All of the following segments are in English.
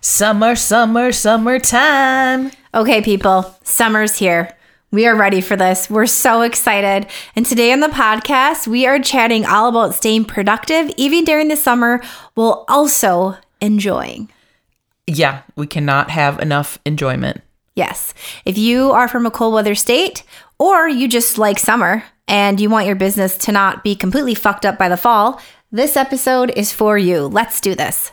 Summer, summer, summertime. Okay, people, summer's here. We are ready for this. We're so excited. And today on the podcast, we are chatting all about staying productive even during the summer while also enjoying. Yeah, we cannot have enough enjoyment. Yes. If you are from a cold weather state or you just like summer and you want your business to not be completely fucked up by the fall, this episode is for you. Let's do this.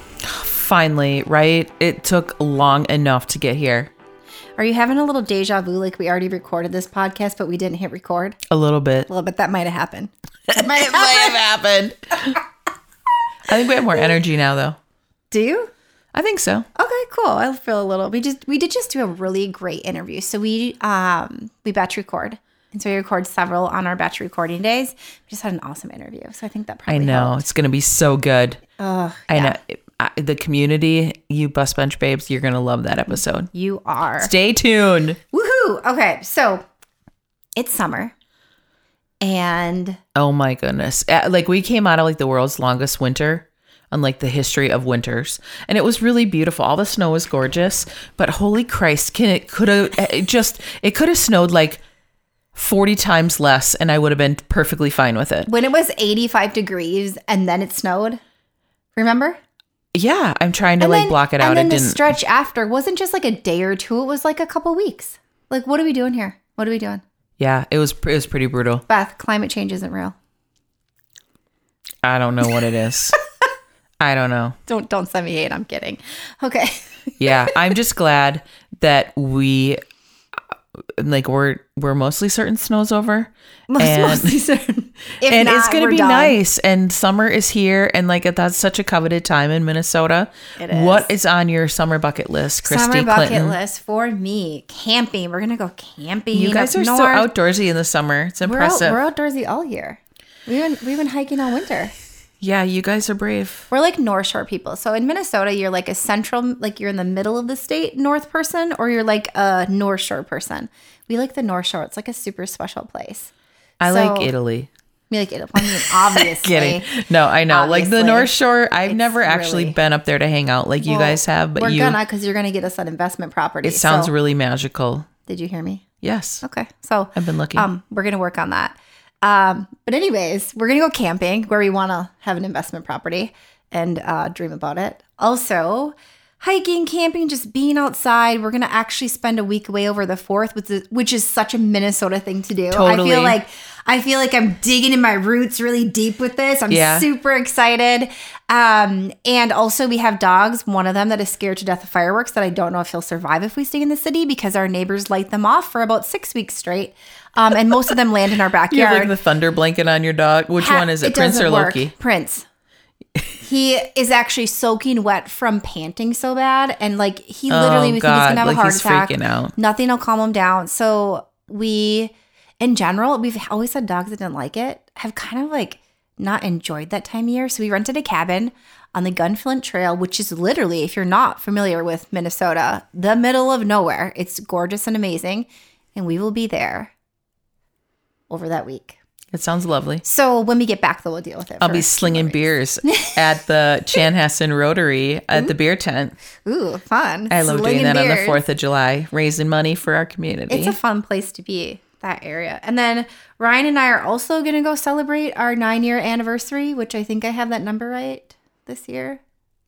Finally, right? It took long enough to get here. Are you having a little deja vu like we already recorded this podcast, but we didn't hit record? A little bit. A little bit. That might have happened. It might have happened. I think we have more energy now, though. Do you? I think so. Okay, cool. I feel a little. We just we did just do a really great interview. So we um we batch record, and so we record several on our batch recording days. We just had an awesome interview. So I think that probably. I know. helped. It's going to be so good. Ugh, I yeah. know. I, the community, you bus bench babes, you're going to love that episode. You are. Stay tuned. Woohoo! Okay, so it's summer, and Oh my goodness. Uh, Like we came out of like the world's longest winter on like the history of winters and it was really beautiful. All the snow was gorgeous, but holy Christ, can it could have it just it could have snowed like 40 times less and I would have been perfectly fine with it. when it was 85 degrees and then it snowed, remember? Yeah, I'm trying to And like then- block it out. And then it the didn't. stretch after wasn't just like a day or two; it was like a couple weeks. Like, what are we doing here? What are we doing? yeah, it was it was pretty brutal. Beth, climate change isn't real. I don't know what it is. I don't know. Don't don't send me hate. I'm kidding. Okay. yeah i'm just glad that we uh, like we're we're mostly certain snow's over Most- and, mostly certain. If and it's gonna be done. nice and summer is here and like that's such a coveted time in minnesota It is. what is on your summer bucket list christy Summer bucket clinton list for me: camping. We're gonna go camping. you guys are so outdoorsy in the summer it's We're, out, impressive we're outdoorsy all year. We've been we've been hiking all winter. yeah you guys are brave We're like North Shore people. So in Minnesota, you're like a central, like you're in the middle of the state North person, or you're like a North Shore person. We like the North Shore. It's like a super special place. i So- like italy We like it. I mean, obviously. kidding no i know like the north shore i've It's never actually really- been up there to hang out like you guys have but we're you gonna because you're gonna get us an investment property. it sounds So- really magical Did you hear me? yes Okay, so I've been looking. Um, we're gonna work on that. Um, but anyways, we're gonna go camping where we want to have an investment property and uh, dream about it. Also, hiking, camping, just being outside. We're gonna actually spend a week away over the fourth, which is, which is such a Minnesota thing to do. I feel like I feel like I'm digging in my roots really deep with this. I'm Yeah. super excited. Um, and also we have dogs. One of them that is scared to death of fireworks that I don't know if he'll survive if we stay in the city because our neighbors light them off for about six weeks straight. Um, and most of them land in our You have backyard. like the thunder blanket on your dog. Which Ha- one is it, Prince doesn't or work. Loki? Prince. He is actually soaking wet from panting so bad, and like he oh, literally Oh, we think he's gonna have like a heart attack. freaking out. Nothing will calm him down. So we, in general, we've always had dogs that didn't like it. Have kind of like not enjoyed that time of year. So we rented a cabin on the Gunflint Trail, which is literally, if you're not familiar with Minnesota, the middle of nowhere. It's gorgeous and amazing, and we will be there over that week. It sounds lovely. So when we get back, though, we'll deal with it. I'll be slinging beers at the Chanhassen Rotary at the beer tent. Ooh, fun! I love Slinging doing that on the 4th of July, raising money for our community. It's a fun place to be. That area, and then Ryan and I are also gonna go celebrate our nine-year anniversary, which I think I have that number right this year.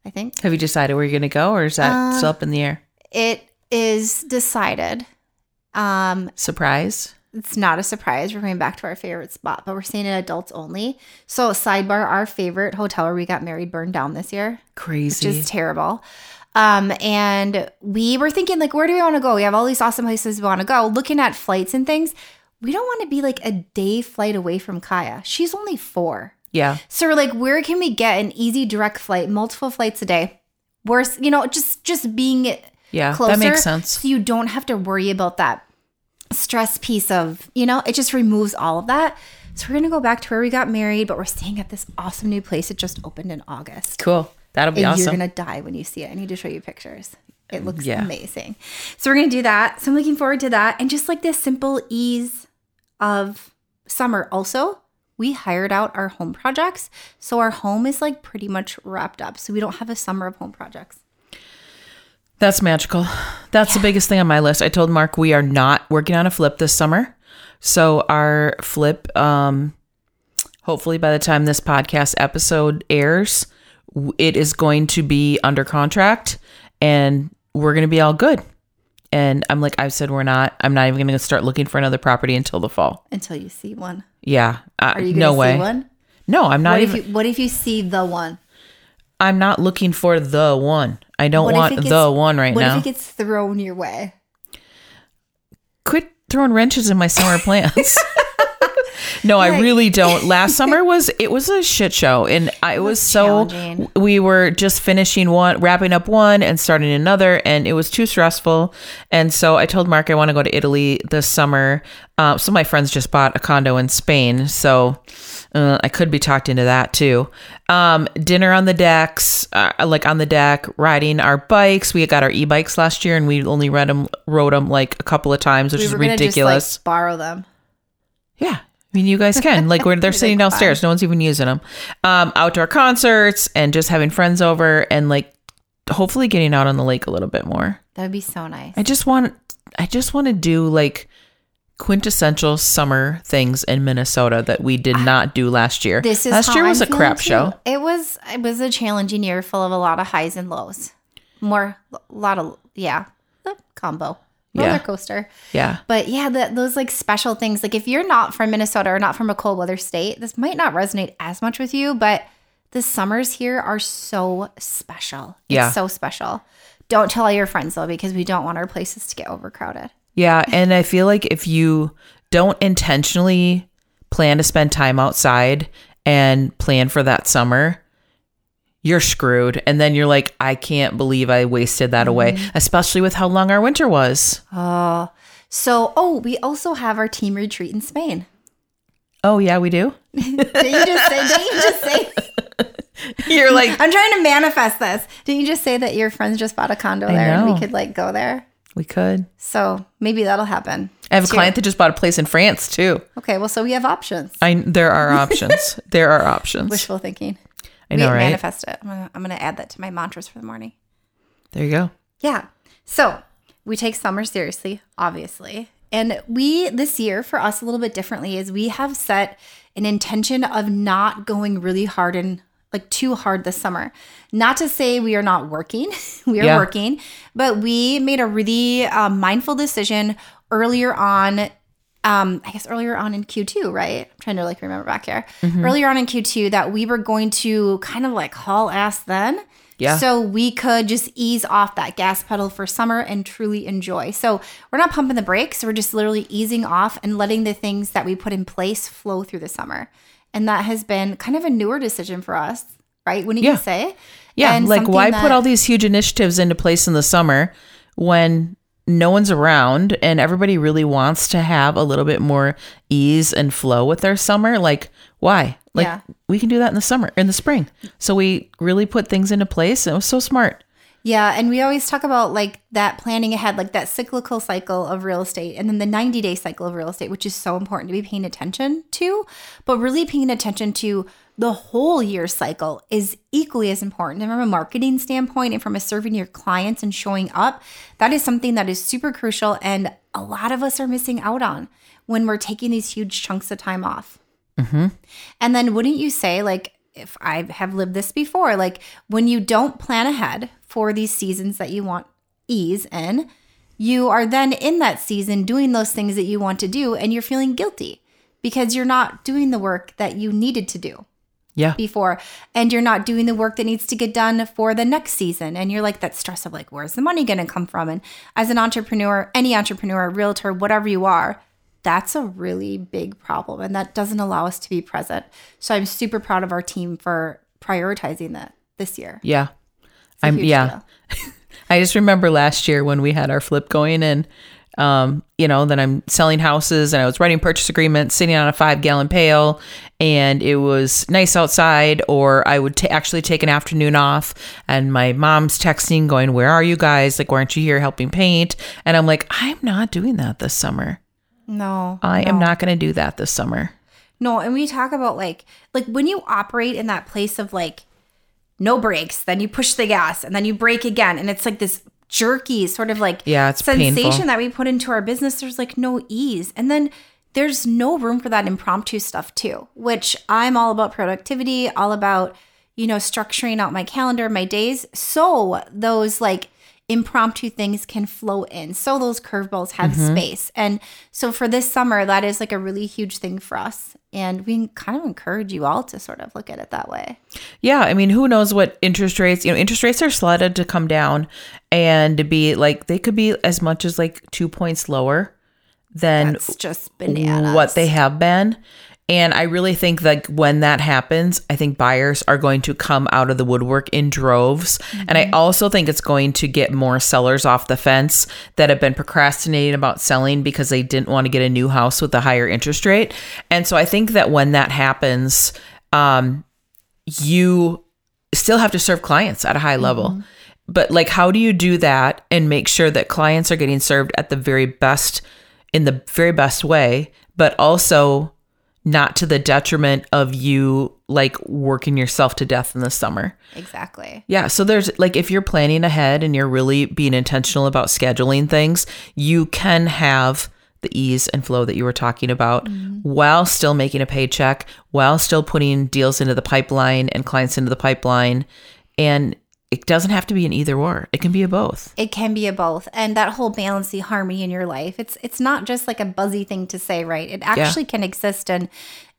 I think Have you decided where you're going to go or is that Uh, still up in the air? it is decided. Um, Surprise. It's not a surprise. We're going back to our favorite spot, but we're staying in adults only. So, sidebar: our favorite hotel where we got married burned down this year, which Crazy. is terrible. Um, and we were thinking, like, where do we want to go? We have all these awesome places we want to go. Looking at flights and things, we don't want to be like a day flight away from Kaya. She's only four. yeah. So we're like, where can we get an easy direct flight, multiple flights a day? Worse, you know, just just being Yeah. closer. that makes sense. So you don't have to worry about that stress piece of, you know, it just removes all of that. So we're gonna go back to where we got married, but we're staying at this awesome new place. It just opened in August. Cool. That'll be And awesome. you're gonna die when you see it. I need to show you pictures. It mm, looks Yeah. amazing. So we're gonna do that. So I'm looking forward to that. And just like this simple ease of summer. Also, we hired out our home projects. So our home is like pretty much wrapped up. So we don't have a summer of home projects. That's magical. That's the biggest thing on my list. I told Mark we are not working on a flip this summer. So our flip, um, hopefully by the time this podcast episode airs, it is going to be under contract and we're going to be all good. And I'm like, I've said we're not, I'm not even going to start looking for another property until the fall. Until you see one. Yeah. Uh, Are you no see way. one? No, I'm not What even, if you what if you see the one? I'm not looking for the one. I don't What want gets- the one right what now. if it gets thrown your way? quit throwing wrenches in my summer plans. no, I really don't. Last summer was it was a shit show, and I was, so we were just finishing one, wrapping up one, and starting another, and it was too stressful. And so I told Mark I want to go to Italy this summer. Uh, some of my friends just bought a condo in Spain, so uh, I could be talked into that too. Um, dinner on the decks, uh, like on the deck, riding our bikes. We got our e-bikes last year, and we only rode them, rode them like a couple of times, which We is ridiculous. just like borrow them. Yeah. I mean, you guys can. Like, where they're sitting like, downstairs. No one's even using them. Um, outdoor concerts and just having friends over and like hopefully getting out on the lake a little bit more. That would be so nice. I just want, I just want to do like quintessential summer things in Minnesota that we did ah, not do last year. This is last year I'm was a crap too. show. It was it was a challenging year full of a lot of highs and lows. More a lot of yeah, combo roller Yeah. coaster. Yeah. But yeah, the, those like special things. Like if you're not from Minnesota or not from a cold weather state, this might not resonate as much with you. But the summers here are so special. It's Yeah. so special. Don't tell all your friends though, because we don't want our places to get overcrowded. Yeah, and I feel like if you don't intentionally plan to spend time outside and plan for that summer, you're screwed. And then you're like, I can't believe I wasted that away, mm-hmm. especially with how long our winter was. Oh, so oh, we also have our team retreat in Spain. Oh, yeah, we do. Did you just say? Did you just say? You're like, I'm trying to manifest this. Didn't you just say that your friends just bought a condo there and we could like go there? We could. So maybe that'll happen. I have a too. client that just bought a place in France too. Okay, well, so we have options. I there are options. there are options. Wishful thinking. I know, We right? Manifest it. I'm gonna, I'm gonna add that to my mantras for the morning. There you go. Yeah. So we take summer seriously, obviously. And we, this year, for us, a little bit differently, is we have set an intention of not going really hard and like too hard this summer. Not to say we are not working, we are Yeah. working, but we made a really uh, mindful decision earlier on. Um, I guess earlier on in Q2, right? I'm trying to like remember back here. Mm-hmm. Earlier on in Q2, that we were going to kind of like haul ass then. Yeah. So we could just ease off that gas pedal for summer and truly enjoy. So we're not pumping the brakes. We're just literally easing off and letting the things that we put in place flow through the summer. And that has been kind of a newer decision for us, right? Wouldn't Yeah. you say? Yeah, And like why that- put all these huge initiatives into place in the summer when no one's around and everybody really wants to have a little bit more ease and flow with their summer? Like, why? Like, Yeah. we can do that in the summer, in the spring. So we really put things into place. And it was so smart. Yeah, and we always talk about like that planning ahead, like that cyclical cycle of real estate, and then the 90 day cycle of real estate, which is so important to be paying attention to. But really paying attention to the whole year cycle is equally as important. And from a marketing standpoint and from a serving your clients and showing up, that is something that is super crucial. And a lot of us are missing out on when we're taking these huge chunks of time off. Mm-hmm. And then wouldn't you say, like, if I have lived this before, like when you don't plan ahead for these seasons that you want ease in, you are then in that season doing those things that you want to do and you're feeling guilty because you're not doing the work that you needed to do Yeah. before. And you're not doing the work that needs to get done for the next season. And you're like that stress of like where's the money going to come from? And as an entrepreneur any entrepreneur realtor whatever you are that's a really big problem and that doesn't allow us to be present so i'm super proud of our team for prioritizing that this year Yeah. I'm yeah. I just remember last year when we had our flip going and um, you know, then I'm selling houses and I was writing purchase agreements, sitting on a five gallon pail, and it was nice outside. Or I would ta- actually take an afternoon off, and my mom's texting, going, "Where are you guys? Like, why aren't you here helping paint?" And I'm like, "I'm not doing that this summer. No I am not going to do that this summer." No, and we talk about like like when you operate in that place of like no brakes, then you push the gas and then you brake again and it's like this jerky sort of like Yeah, it's sensation painful. that we put into our business there's like no ease. And then there's no room for that impromptu stuff too, which I'm all about productivity, all about you know structuring out my calendar, my days so those like impromptu things can flow in. So those curveballs have Mm-hmm. space. And so for this summer that is like a really huge thing for us. And we kind of encourage you all to sort of look at it that way. Yeah, I mean, who knows what interest rates, you know, interest rates are slotted to come down and to be like they could be as much as like 2 points lower than it's just bananas. what they have been. And I really think that when that happens, I think buyers are going to come out of the woodwork in droves. And I also think it's going to get more sellers off the fence that have been procrastinating about selling because they didn't want to get a new house with a higher interest rate. And so I think that when that happens, um, you still have to serve clients at a high level. But like how do you do that and make sure that clients are getting served at the very best in the very best way, but also not to the detriment of you like working yourself to death in the summer. exactly Yeah, so there's like if you're planning ahead and you're really being intentional about scheduling things, you can have the ease and flow that you were talking about mm-hmm. while still making a paycheck, while still putting deals into the pipeline and clients into the pipeline. And it doesn't have to be an either or. It can be a both. it can be a both. And that whole balance the harmony in your life it's it's not just like a buzzy thing to say right? It actually can exist and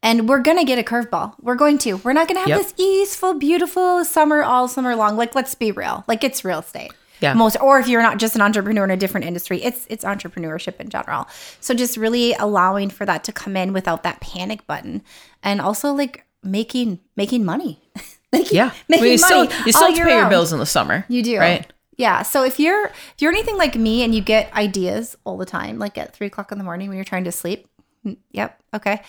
and we're gonna get a curveball. We're going to. We're not gonna have Yep. this easeful beautiful summer all summer long. Like let's be real. Like it's real estate. Yeah. most or if you're not just an entrepreneur in a different industry it's it's entrepreneurship in general. So just really allowing for that to come in without that panic button and also like making making money making, Yeah. making you money still you still have to pay your bills in the summer. You do. Right? Yeah. So if you're if you're anything like me and you get ideas all the time, like at three o'clock in the morning when you're trying to sleep. mm, Yep. Okay.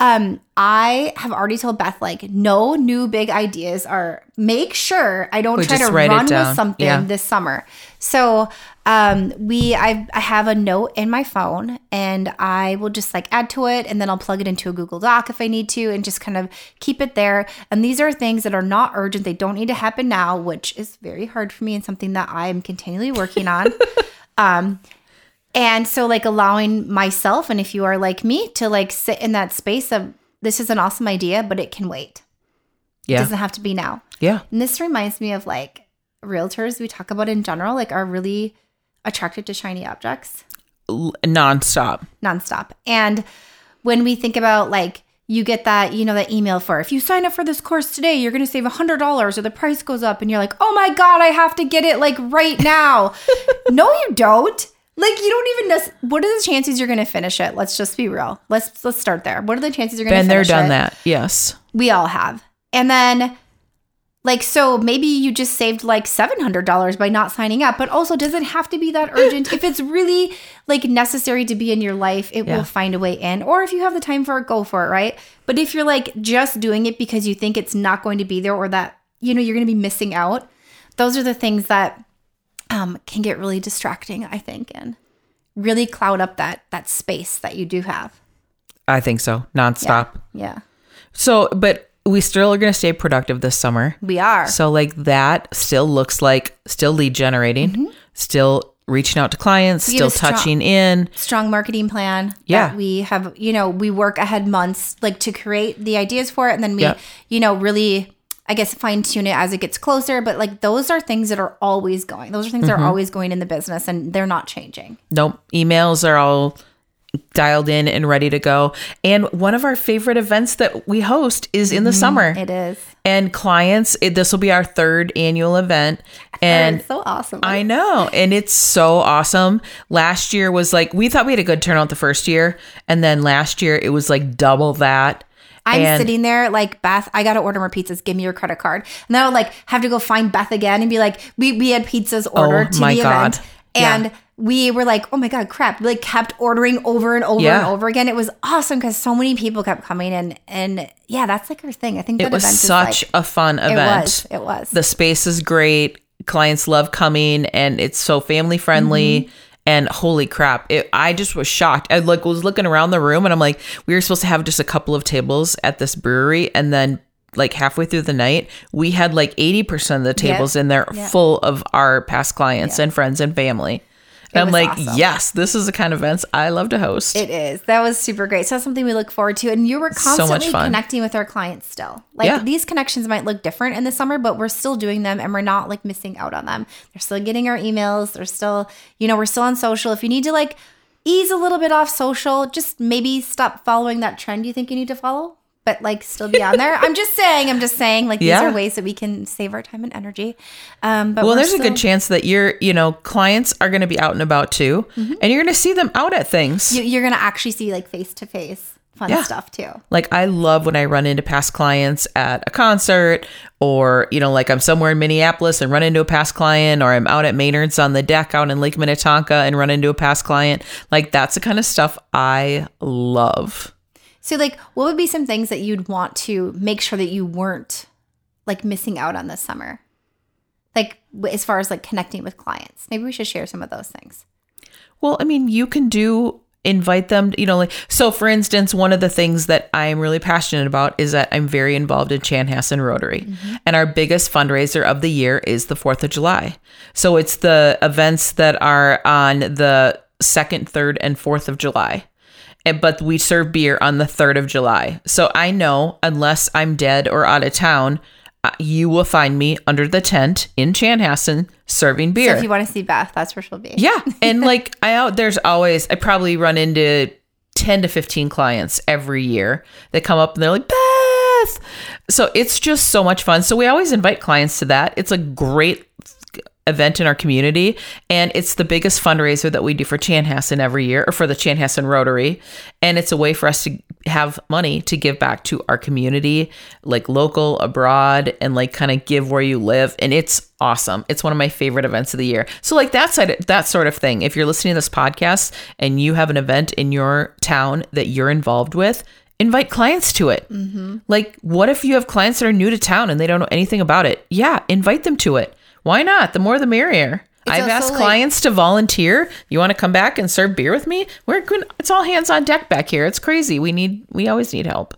Um, I have already told Beth like no new big ideas are make sure I don't We try to run with something Yeah. this summer. So um we I I have a note in my phone and I will just like add to it and then I'll plug it into a Google Doc if I need to and just kind of keep it there. And these are things that are not urgent. They don't need to happen now, which is very hard for me and something that I am continually working on. um and so like allowing myself and if you are like me to like sit in that space of this is an awesome idea, but it can wait. It Yeah. doesn't have to be now. Yeah. And this reminds me of like realtors we talk about in general, like are really attracted to shiny objects L- nonstop. nonstop. And when we think about like you get that, you know, that email for if you sign up for this course today, you're going to save $100 or the price goes up and you're like, "Oh my god, I have to get it like right now." no, you don't. Like you don't even know what are the chances you're going to finish it? Let's just be real. Let's let's start there. What are the chances you're going to finish it? Been there, done it? that. Yes. We all have. And then like so maybe you just saved like $700 by not signing up, but also does it have to be that urgent? if it's really like necessary to be in your life, it Yeah. will find a way in. Or if you have the time for it, go for it, right? But if you're like just doing it because you think it's not going to be there or that you know you're going to be missing out, those are the things that um, can get really distracting, I think, and really cloud up that that space that you do have. I think so. Nonstop. Yeah, So, but we still are going to stay productive this summer. we are. So, like that still looks like still lead generating, still reaching out to clients, Mm-hmm. still strong- touching in. strong marketing plan. Yeah. we have, you know, we work ahead months like to create the ideas for it, and then we, Yeah. you know, really I guess fine tune it as it gets closer. But like those are things that are always going. Those are things that Mm-hmm. are always going in the business and they're not changing. Nope. Emails are all dialed in and ready to go. And one of our favorite events that we host is in the summer. It is. and clients, it, this will be our third annual event. And so awesome. I know. And it's so awesome. Last year was like, we thought we had a good turnout the first year. And then last year it was like double that. I'm And- sitting there like Beth. I gotta order more pizzas. Give me your credit card. And then I would like have to go find Beth again and be like, we we had pizzas ordered to Oh my the God. event, and we were like, oh my god, crap! We like kept ordering over and over Yeah. and over again. It was awesome because so many people kept coming and and yeah, that's like our thing. I think It was such like, a fun event. it was it was The space is great. Clients love coming and it's so family friendly. Mm-hmm. And holy crap, it, I just was shocked. I like was looking around the room and I'm like, we were supposed to have just a couple of tables at this brewery. And then like halfway through the night, we had like 80% of the tables in there Yep. full of our past clients and friends and family. And I'm like, awesome. yes, this is the kind of events I love to host. It is. That was super great. So that's something we look forward to. And you were So constantly fun. connecting with our clients still. Like Yeah. these connections might look different in the summer, but we're still doing them and we're not like missing out on them. They're still getting our emails. They're still, you know, we're still on social. If you need to like ease a little bit off social, just maybe stop following that trend you think you need to follow. But like still be on there. I'm just saying, I'm just saying, like these Yeah. are ways that we can save our time and energy. Um, but well, there's a good chance that your, you know, clients are going to be out and about too, and you're going to see them out at things. Mm-hmm. you, you're gonna actually see like face to face fun Yeah. stuff too. Like I love when I run into past clients at a concert or, you know, like I'm somewhere in Minneapolis and run into a past client or I'm out at Maynard's on the deck out in Lake Minnetonka and run into a past client. Like that's the kind of stuff I love. So, like, what would be some things that you'd want to make sure that you weren't like missing out on this summer? Like, as far as like connecting with clients, maybe we should share some of those things. Well, I mean, you can do invite them, you know, like so for instance, one of the things that I'm really passionate about is that I'm very involved in Chanhassen Rotary. Mm-hmm. And our biggest fundraiser of the year is the 4th of July. So it's the events that are on the 2nd, 3rd and 4th of July. And, but we serve beer on the 3rd of July. So I know unless I'm dead or out of town, uh, you will find me under the tent in Chanhassen serving beer. So, if you want to see Beth, that's where she'll be. Yeah. And like I out there's always I probably run into 10 to 15 clients every year that come up and they're like, Beth. So it's just so much fun. So we always invite clients to that. It's a great event in our community and it's the biggest fundraiser that we do for Chanhassen every year or for the Chanhassen Rotary. And it's a way for us to have money to give back to our community like local abroad and like kind of give where you live. And it's awesome. It's one of my favorite events of the year. So like that side that sort of thing. If you're listening to this podcast and you have an event in your town that you're involved with invite clients to it. Mm-hmm. Like what if you have clients that are new to town and they don't know anything about it? Yeah invite them to it why not the more the merrier It's I've asked like- clients to volunteer. You want to come back and serve beer with me? We're good. It's all hands on deck back here. It's crazy. We need. We always need help.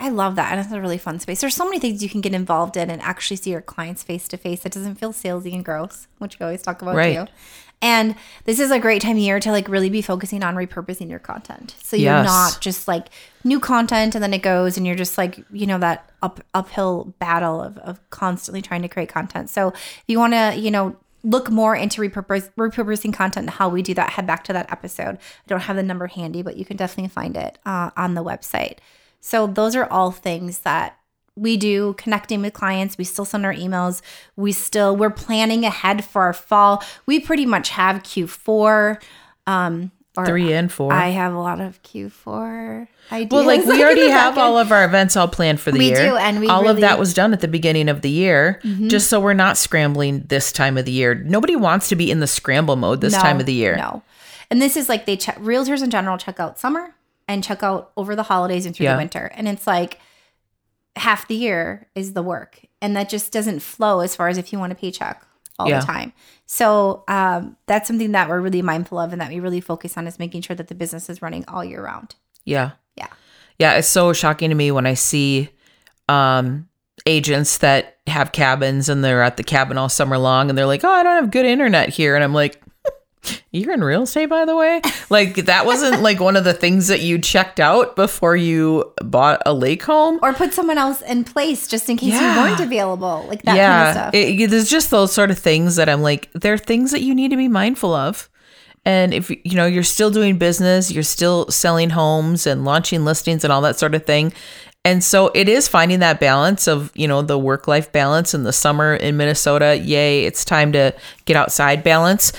I love that. And it's a really fun space. There's so many things you can get involved in and actually see your clients face to face. It doesn't feel salesy and gross, which we always talk about Right. too. And this is a great time of year to like really be focusing on repurposing your content. So you're Yes. not just like new content and then it goes and you're just like, you know, that up uphill battle of, of constantly trying to create content. So if you want to, you know, look more into repurpose, repurposing content and how we do that, head back to that episode. I don't have the number handy, but you can definitely find it uh, on the website. So those are all things that we do connecting with clients. We still send our emails. We still we're planning ahead for our fall. We pretty much have Q4 um Three and four. I have a lot of Q4 ideas. well, like we already have all of our events all planned for the We year. do, and we all of really- Mm-hmm. that was done at the beginning of the year, just so we're not scrambling this time of the year. Nobody wants to be in the scramble mode this No, time of the year. No. And this is like they check realtors in general check out summer and check out over the holidays and through Yeah. the winter. And it's like half the year is the work. And that just doesn't flow as far as if you want a paycheck all Yeah. the time. So um, that's something that we're really mindful of and that we really focus on is making sure that the business is running all year round. Yeah. Yeah. Yeah, it's so shocking to me when I see um agents that have cabins and they're at the cabin all summer long and they're like, "Oh, I don't have good internet here." And I'm like, You're in real estate, by the way. Like that wasn't like one of the things that you checked out before you bought a lake home. Or put someone else in place just in case Yeah. you weren't available. Like that yeah, kind of stuff. it- there's just those sort of things that I'm like, they're things that you need to be mindful of. And if you know you're still doing business, you're still selling homes and launching listings and all that sort of thing. And so it is finding that balance of, you know, the work life balance in the summer in Minnesota. Yay, it's time to get outside balance.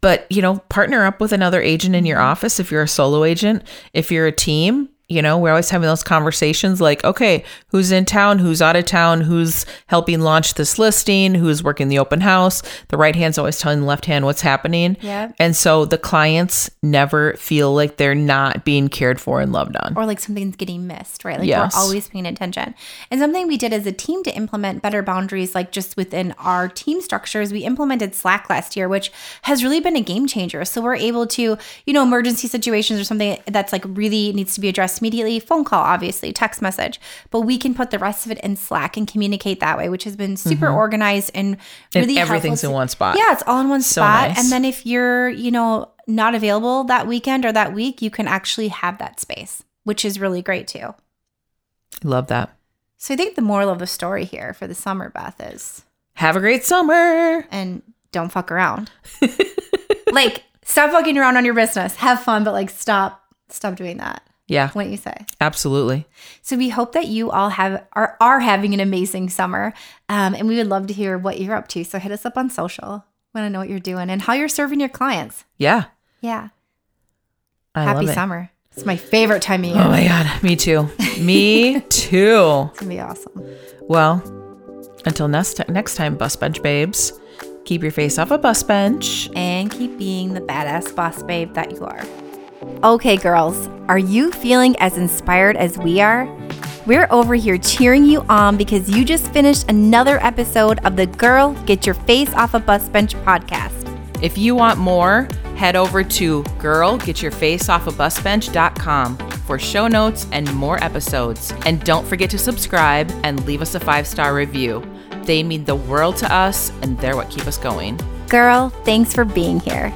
But, you know, partner up with another agent in your office if you're a solo agent. If you're a team, you know, we're always having those conversations like, okay, who's in town, who's out of town, who's helping launch this listing, who's working the open house. The right hand's always telling the left hand what's happening. Yeah. And so the clients never feel like they're not being cared for and loved on. or like something's getting missed, right? Like Yes. we're always paying attention. And something we did as a team to implement better boundaries, like just within our team structures, we implemented Slack last year, which has really been a game changer. So we're able to, you know, emergency situations or something that's like really needs to be addressed immediately, phone call, obviously, text message, but we can put the rest of it in Slack and communicate that way, which has been super organized and Mm-hmm. And really everything's in one spot. Yeah, it's all in one So spot. nice. And then if you're, you know, not available that weekend or that week, you can actually have that space, which is really great too. Love that. So I think the moral of the story here for the summer, Beth, is Have a great summer. and don't fuck around. like stop fucking around on your business. Have fun, but like stop stop doing that. Yeah, What you say? absolutely. So we hope that you all have are are having an amazing summer, um, and we would love to hear what you're up to. So hit us up on social. Want to know what you're doing and how you're serving your clients. Yeah. Yeah. I Happy love it. summer. It's my favorite time of year. Oh my God. Me too. Me too. It's gonna be awesome. Well, until next, next time, bus bench babes, keep your face off a bus bench. and keep being the badass boss babe that you are. Okay, girls, are you feeling as inspired as we are? We're over here cheering you on because you just finished another episode of the Girl Get Your Face Off a Bus Bench podcast. If you want more, head over to girlgetyourfaceoffabusbench.com for show notes and more episodes. And don't forget to subscribe and leave us a five star review. They mean the world to us, and they're what keep us going. Girl, thanks for being here.